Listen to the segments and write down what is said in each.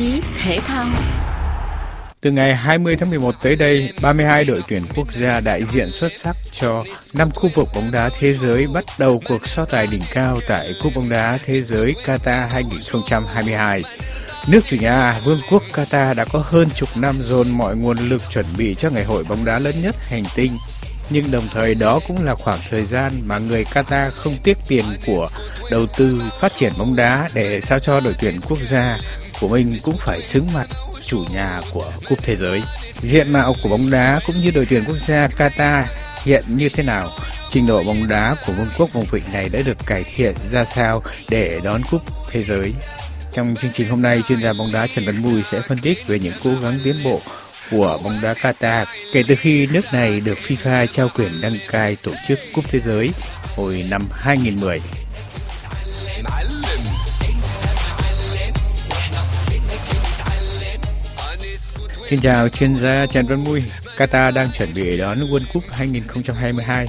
chí thể thao. Từ ngày 20 tháng 11 tới đây, 32 đội tuyển quốc gia đại diện xuất sắc cho năm khu vực bóng đá thế giới bắt đầu cuộc so tài đỉnh cao tại Cúp bóng đá thế giới Qatar 2022. Nước chủ nhà Vương quốc Qatar đã có hơn chục năm dồn mọi nguồn lực chuẩn bị cho ngày hội bóng đá lớn nhất hành tinh. Nhưng đồng thời đó cũng là khoảng thời gian mà người Qatar không tiếc tiền của đầu tư phát triển bóng đá để sao cho đội tuyển quốc gia của mình cũng phải xứng mặt chủ nhà của cúp thế giới. Diện mạo của bóng đá cũng như đội tuyển quốc gia Qatar hiện như thế nào? Trình độ bóng đá của vương quốc vùng vịnh này đã được cải thiện ra sao để đón cúp thế giới? Trong chương trình hôm nay, chuyên gia bóng đá Trần Văn Mùi sẽ phân tích về những cố gắng tiến bộ của bóng đá Qatar kể từ khi nước này được FIFA trao quyền đăng cai tổ chức cúp thế giới hồi năm 2010. Xin chào chuyên gia Trần Văn Mui. Qatar đang chuẩn bị đón World Cup 2022.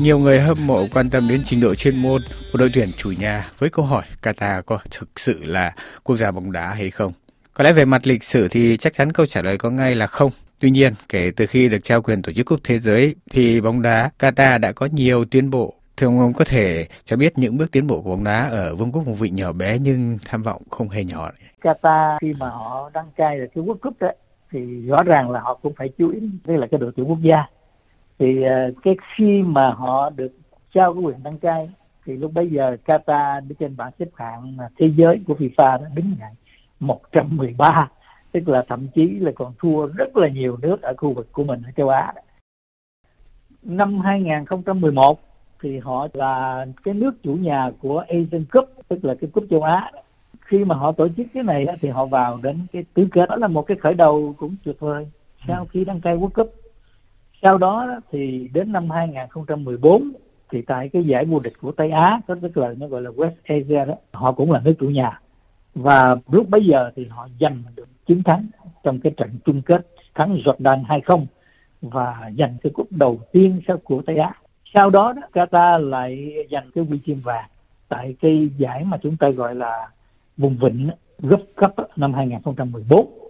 Nhiều người hâm mộ quan tâm đến trình độ chuyên môn của đội tuyển chủ nhà với câu hỏi Qatar có thực sự là quốc gia bóng đá hay không? Có lẽ về mặt lịch sử thì chắc chắn câu trả lời có ngay là không. Tuy nhiên, kể từ khi được trao quyền tổ chức cúp thế giới thì bóng đá Qatar đã có nhiều tiến bộ. Thưa ông có thể cho biết những bước tiến bộ của bóng đá ở vương quốc vùng vịnh nhỏ bé nhưng tham vọng không hề nhỏ. Qatar khi mà họ đăng cai được cái World Cup đấy thì rõ ràng là họ cũng phải chú ý đây là cái đội tuyển quốc gia. Thì ờ, cái khi mà họ được trao cái quyền đăng cai, thì lúc bấy giờ Qatar đứng trên bảng xếp hạng thế giới của FIFA đã đứng ngày 113 tức là thậm chí là còn thua rất là nhiều nước ở khu vực của mình ở châu Á. Năm 2011 thì họ là cái nước chủ nhà của Asian Cup, tức là cái cúp châu Á khi mà họ tổ chức cái này thì họ vào đến cái tứ kết. Đó là một cái khởi đầu cũng tuyệt vời. Sau khi đăng cai World Cup. Sau đó thì đến năm 2014 thì tại cái giải vô địch của Tây Á có tức là nó gọi là West Asia đó họ cũng là nước chủ nhà. Và lúc bấy giờ thì họ giành được chiến thắng trong cái trận chung kết thắng Jordan 2-0 và giành cái cúp đầu tiên sau của Tây Á. Sau đó, đó Qatar lại giành cái huy chương vàng tại cái giải mà chúng ta gọi là vùng vịnh Gulf Cup năm 2014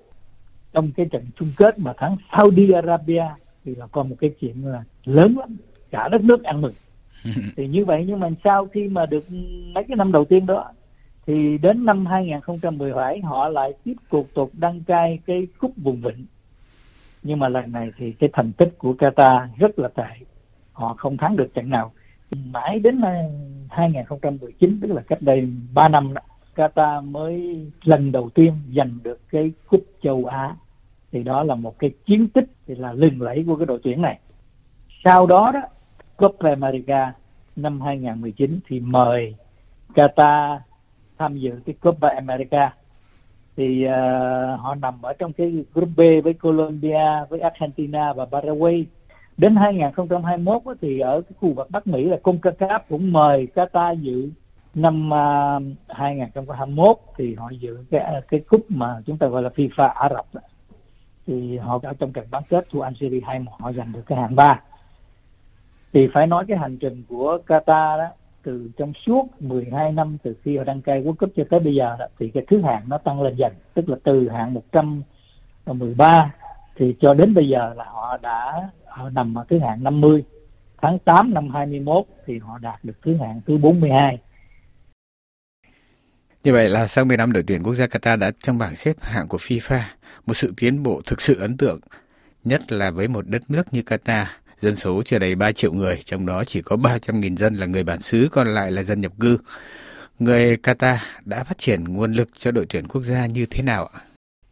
trong cái trận chung kết mà thắng Saudi Arabia thì là còn một cái chuyện là lớn lắm cả đất nước ăn mừng. Thì như vậy nhưng mà sau khi mà được mấy cái năm đầu tiên đó thì đến năm 2017 họ lại tiếp tục tục đăng cai cái cúp vùng vịnh. Nhưng mà lần này thì cái thành tích của Qatar rất là tệ họ không thắng được trận nào. Mãi đến 2019 tức là cách đây 3 năm đó, Qatar mới lần đầu tiên giành được cái cúp châu Á. Thì đó là một cái chiến tích thì là lừng lẫy của cái đội tuyển này. Sau đó đó Copa America năm 2019 thì mời Qatar tham dự cái Copa America. Thì uh, họ nằm ở trong cái group B với Colombia với Argentina và Paraguay. Đến 2021 thì ở cái khu vực Bắc Mỹ là CONCACAF cũng mời Qatar dự năm à, uh, 2021 thì họ dự cái à, cái cúp mà chúng ta gọi là FIFA Ả Rập đó. thì họ ở trong trận bán kết thua Algeria 2 họ giành được cái hạng ba. Thì phải nói cái hành trình của Qatar đó từ trong suốt 12 năm từ khi họ đăng cai World Cup cho tới bây giờ đó, thì cái thứ hạng nó tăng lên dần tức là từ hạng 113 thì cho đến bây giờ là họ đã họ nằm ở thứ hạng 50 tháng 8 năm 21 thì họ đạt được thứ hạng thứ 42 như vậy là sau 10 năm đội tuyển quốc gia Qatar đã trong bảng xếp hạng của FIFA, một sự tiến bộ thực sự ấn tượng, nhất là với một đất nước như Qatar, dân số chưa đầy 3 triệu người, trong đó chỉ có 300.000 dân là người bản xứ, còn lại là dân nhập cư. Người Qatar đã phát triển nguồn lực cho đội tuyển quốc gia như thế nào ạ?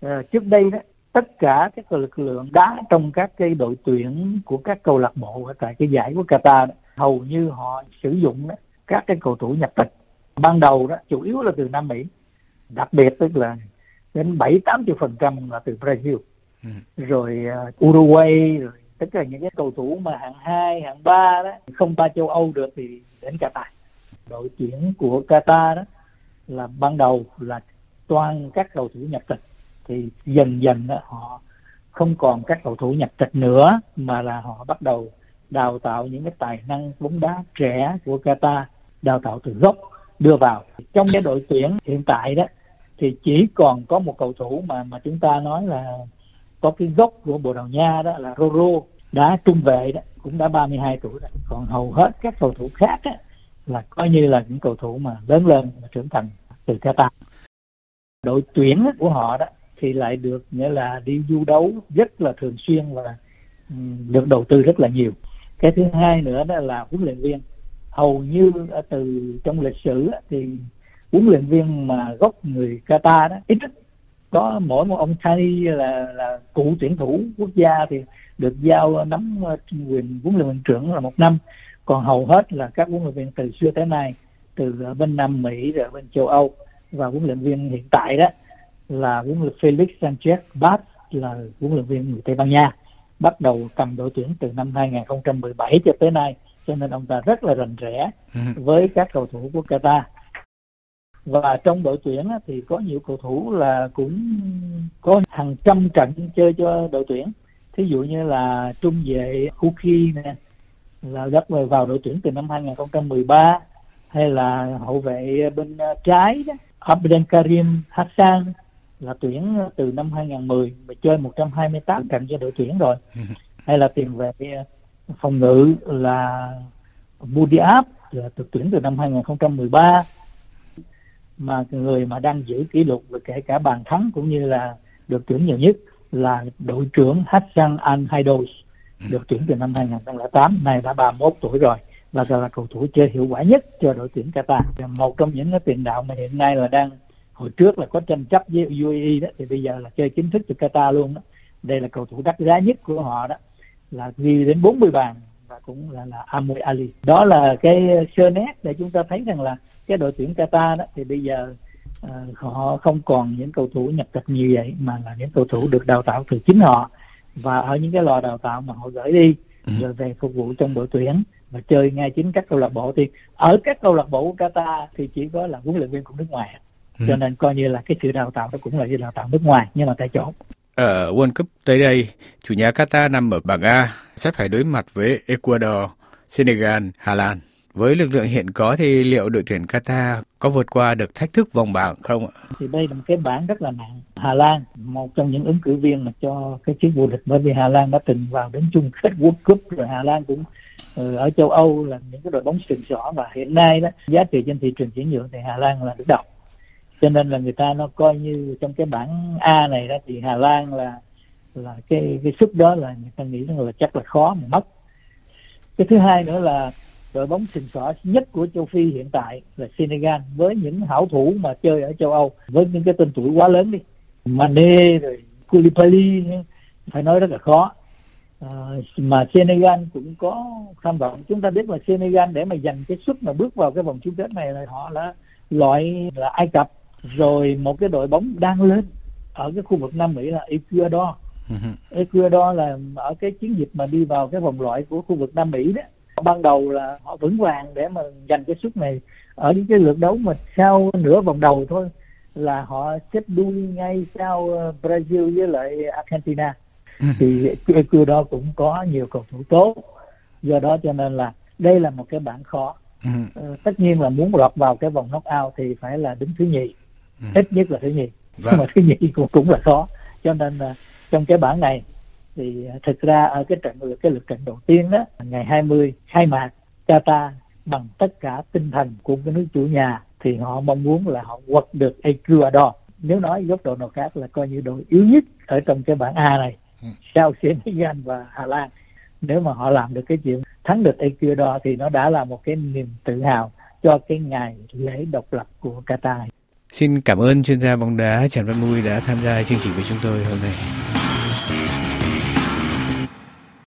À, trước đây đó, tất cả các lực lượng đá trong các cái đội tuyển của các câu lạc bộ ở tại cái giải của Qatar đó, hầu như họ sử dụng đó, các cái cầu thủ nhập tịch ban đầu đó chủ yếu là từ Nam Mỹ. Đặc biệt tức là đến bảy tám mươi phần trăm là từ Brazil. Ừ. rồi uh, Uruguay rồi tất cả những cái cầu thủ mà hạng 2, hạng 3 đó không qua châu Âu được thì đến Qatar. Đội tuyển của Qatar đó là ban đầu là toàn các cầu thủ nhập tịch thì dần dần đó, họ không còn các cầu thủ nhập tịch nữa mà là họ bắt đầu đào tạo những cái tài năng bóng đá trẻ của Qatar đào tạo từ gốc đưa vào. Trong cái đội tuyển hiện tại đó thì chỉ còn có một cầu thủ mà mà chúng ta nói là có cái gốc của Bồ Đào Nha đó là Roro đã trung vệ đó cũng đã 32 tuổi rồi. Còn hầu hết các cầu thủ khác đó, là coi như là những cầu thủ mà lớn lên và trưởng thành từ Qatar đội tuyển của họ đó thì lại được nghĩa là đi du đấu rất là thường xuyên và ừ, được đầu tư rất là nhiều. Cái thứ hai nữa đó là huấn luyện viên hầu như từ trong lịch sử thì huấn luyện viên mà gốc người Qatar đó, ít có mỗi một ông thay là là cựu tuyển thủ quốc gia thì được giao nắm ờ, quyền huấn luyện viên trưởng là một năm. Còn hầu hết là các huấn luyện viên từ xưa tới nay, từ bên Nam Mỹ, rồi bên châu Âu. Và huấn luyện viên hiện tại đó là huấn luyện Felix Sanchez Bas, là huấn luyện viên người Tây Ban Nha, bắt đầu cầm đội tuyển từ năm 2017 cho tới nay cho nên ông ta rất là rành rẽ ừ. với các cầu thủ của Qatar. Và trong đội tuyển thì có nhiều cầu thủ là cũng có hàng trăm trận chơi cho đội tuyển. Thí dụ như là trung vệ Huki nè là gấp vào đội tuyển từ năm 2013 hay là hậu vệ bên trái đó Abdel Karim Hassan là tuyển từ năm 2010 mà chơi 128 trận cho đội tuyển rồi. Hay là tiền vệ phòng ngự là Budiab là được tuyển từ năm 2013 mà người mà đang giữ kỷ lục về kể cả bàn thắng cũng như là được tuyển nhiều nhất là đội trưởng Hassan Al Haidos được tuyển từ năm 2008 này đã 31 tuổi rồi và là cầu thủ chơi hiệu quả nhất cho đội tuyển Qatar. Một trong những cái tiền đạo mà hiện nay là đang hồi trước là có tranh chấp với UAE đó thì bây giờ là chơi chính thức cho Qatar luôn đó. Đây là cầu thủ đắt giá nhất của họ đó là ghi đến 40 bàn và cũng là là Amui Ali đó là cái sơ nét để chúng ta thấy rằng là cái đội tuyển Qatar đó thì bây giờ uh, họ không còn những cầu thủ nhập tịch nhiều vậy mà là những cầu thủ được đào tạo từ chính họ và ở những cái lò đào tạo mà họ gửi đi ừ. rồi về phục vụ trong đội tuyển và chơi ngay chính các câu lạc bộ thì ở các câu lạc bộ của Qatar thì chỉ có là huấn luyện viên của nước ngoài ừ. cho nên coi như là cái sự đào tạo đó cũng là sự đào tạo nước ngoài nhưng mà tại chỗ ở World Cup tới đây, chủ nhà Qatar nằm ở bảng A sẽ phải đối mặt với Ecuador, Senegal, Hà Lan. Với lực lượng hiện có thì liệu đội tuyển Qatar có vượt qua được thách thức vòng bảng không ạ? Thì đây là một cái bảng rất là nặng. Hà Lan, một trong những ứng cử viên mà cho cái chiếc vô địch bởi vì Hà Lan đã từng vào đến chung kết World Cup rồi Hà Lan cũng ừ, ở châu Âu là những cái đội bóng sừng sỏ và hiện nay đó giá trị trên thị trường chuyển nhượng thì Hà Lan là đứng đầu cho nên là người ta nó coi như trong cái bảng A này đó thì Hà Lan là là cái cái suất đó là người ta nghĩ rằng là chắc là khó mà mất. Cái thứ hai nữa là đội bóng sừng sỏ nhất của châu Phi hiện tại là Senegal với những hảo thủ mà chơi ở châu Âu với những cái tên tuổi quá lớn đi. Mane rồi Koulibaly phải nói rất là khó. À, mà Senegal cũng có tham vọng. Chúng ta biết là Senegal để mà giành cái suất mà bước vào cái vòng chung kết này là họ là loại là Ai Cập rồi một cái đội bóng đang lên ở cái khu vực Nam Mỹ là Ecuador. Uh-huh. Ecuador là ở cái chiến dịch mà đi vào cái vòng loại của khu vực Nam Mỹ đó. Ban đầu là họ vững vàng để mà giành cái suất này. Ở những cái lượt đấu mà sau nửa vòng đầu thôi là họ xếp đuôi ngay sau ờ, Brazil với lại Argentina. Uh-huh. thì Ecuador cũng có nhiều cầu thủ tốt. Do đó cho nên là đây là một cái bảng khó. Uh-huh. tất nhiên là muốn lọt vào cái vòng knockout thì phải là đứng thứ nhì ừ. ít nhất là thứ nhì vâng. mà thứ nhì cũng cũng là khó cho nên là trong cái bảng này thì thực ra ở cái trận cái lượt trận đầu tiên đó ngày 20 khai mạc Qatar bằng tất cả tinh thần của cái nước chủ nhà thì họ mong muốn là họ quật được Ecuador nếu nói góc độ nào khác là coi như đội yếu nhất ở trong cái bảng A này ừ. sau Senegal và Hà Lan nếu mà họ làm được cái chuyện thắng được Ecuador thì nó đã là một cái niềm tự hào cho cái ngày lễ độc lập của Qatar Xin cảm ơn chuyên gia bóng đá Trần Văn Mui đã tham gia chương trình với chúng tôi hôm nay.